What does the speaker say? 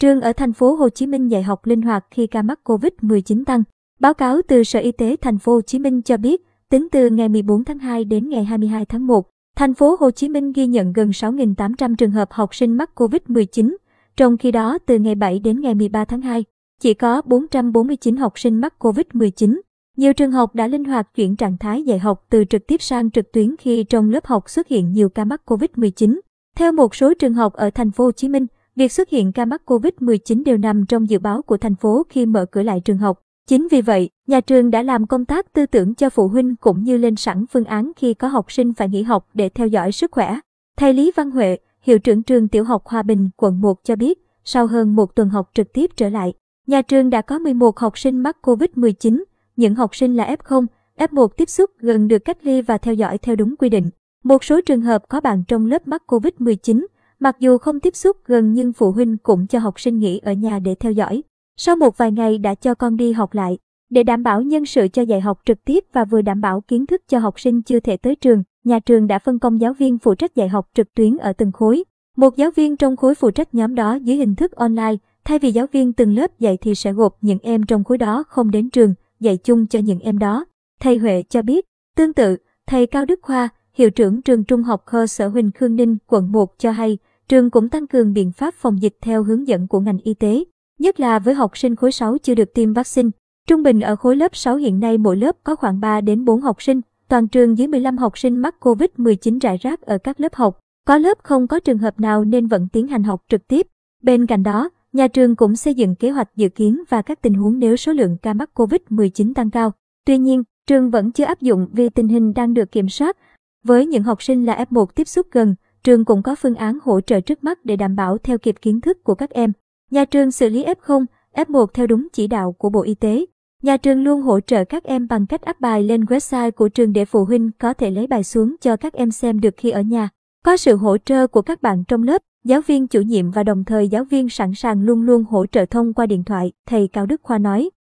Trường ở thành phố Hồ Chí Minh dạy học linh hoạt khi ca mắc COVID-19 tăng. Báo cáo từ Sở Y tế thành phố Hồ Chí Minh cho biết, tính từ ngày 14 tháng 2 đến ngày 22 tháng 1, thành phố Hồ Chí Minh ghi nhận gần 6.800 trường hợp học sinh mắc COVID-19, trong khi đó từ ngày 7 đến ngày 13 tháng 2, chỉ có 449 học sinh mắc COVID-19. Nhiều trường học đã linh hoạt chuyển trạng thái dạy học từ trực tiếp sang trực tuyến khi trong lớp học xuất hiện nhiều ca mắc COVID-19. Theo một số trường học ở thành phố Hồ Chí Minh, việc xuất hiện ca mắc COVID-19 đều nằm trong dự báo của thành phố khi mở cửa lại trường học. Chính vì vậy, nhà trường đã làm công tác tư tưởng cho phụ huynh cũng như lên sẵn phương án khi có học sinh phải nghỉ học để theo dõi sức khỏe. Thầy Lý Văn Huệ, hiệu trưởng trường tiểu học Hòa Bình, quận 1 cho biết, sau hơn một tuần học trực tiếp trở lại, nhà trường đã có 11 học sinh mắc COVID-19, những học sinh là F0, F1 tiếp xúc gần được cách ly và theo dõi theo đúng quy định. Một số trường hợp có bạn trong lớp mắc COVID-19, mặc dù không tiếp xúc gần nhưng phụ huynh cũng cho học sinh nghỉ ở nhà để theo dõi. Sau một vài ngày đã cho con đi học lại, để đảm bảo nhân sự cho dạy học trực tiếp và vừa đảm bảo kiến thức cho học sinh chưa thể tới trường, nhà trường đã phân công giáo viên phụ trách dạy học trực tuyến ở từng khối. Một giáo viên trong khối phụ trách nhóm đó dưới hình thức online, thay vì giáo viên từng lớp dạy thì sẽ gộp những em trong khối đó không đến trường, dạy chung cho những em đó. Thầy Huệ cho biết, tương tự, thầy Cao Đức Khoa, hiệu trưởng trường trung học cơ sở Huỳnh Khương Ninh, quận 1 cho hay, trường cũng tăng cường biện pháp phòng dịch theo hướng dẫn của ngành y tế, nhất là với học sinh khối 6 chưa được tiêm vaccine. Trung bình ở khối lớp 6 hiện nay mỗi lớp có khoảng 3 đến 4 học sinh, toàn trường dưới 15 học sinh mắc COVID-19 rải rác ở các lớp học. Có lớp không có trường hợp nào nên vẫn tiến hành học trực tiếp. Bên cạnh đó, nhà trường cũng xây dựng kế hoạch dự kiến và các tình huống nếu số lượng ca mắc COVID-19 tăng cao. Tuy nhiên, trường vẫn chưa áp dụng vì tình hình đang được kiểm soát. Với những học sinh là F1 tiếp xúc gần, trường cũng có phương án hỗ trợ trước mắt để đảm bảo theo kịp kiến thức của các em. Nhà trường xử lý F0, F1 theo đúng chỉ đạo của Bộ Y tế. Nhà trường luôn hỗ trợ các em bằng cách up bài lên website của trường để phụ huynh có thể lấy bài xuống cho các em xem được khi ở nhà. Có sự hỗ trợ của các bạn trong lớp, giáo viên chủ nhiệm và đồng thời giáo viên sẵn sàng luôn luôn hỗ trợ thông qua điện thoại, thầy Cao Đức Khoa nói.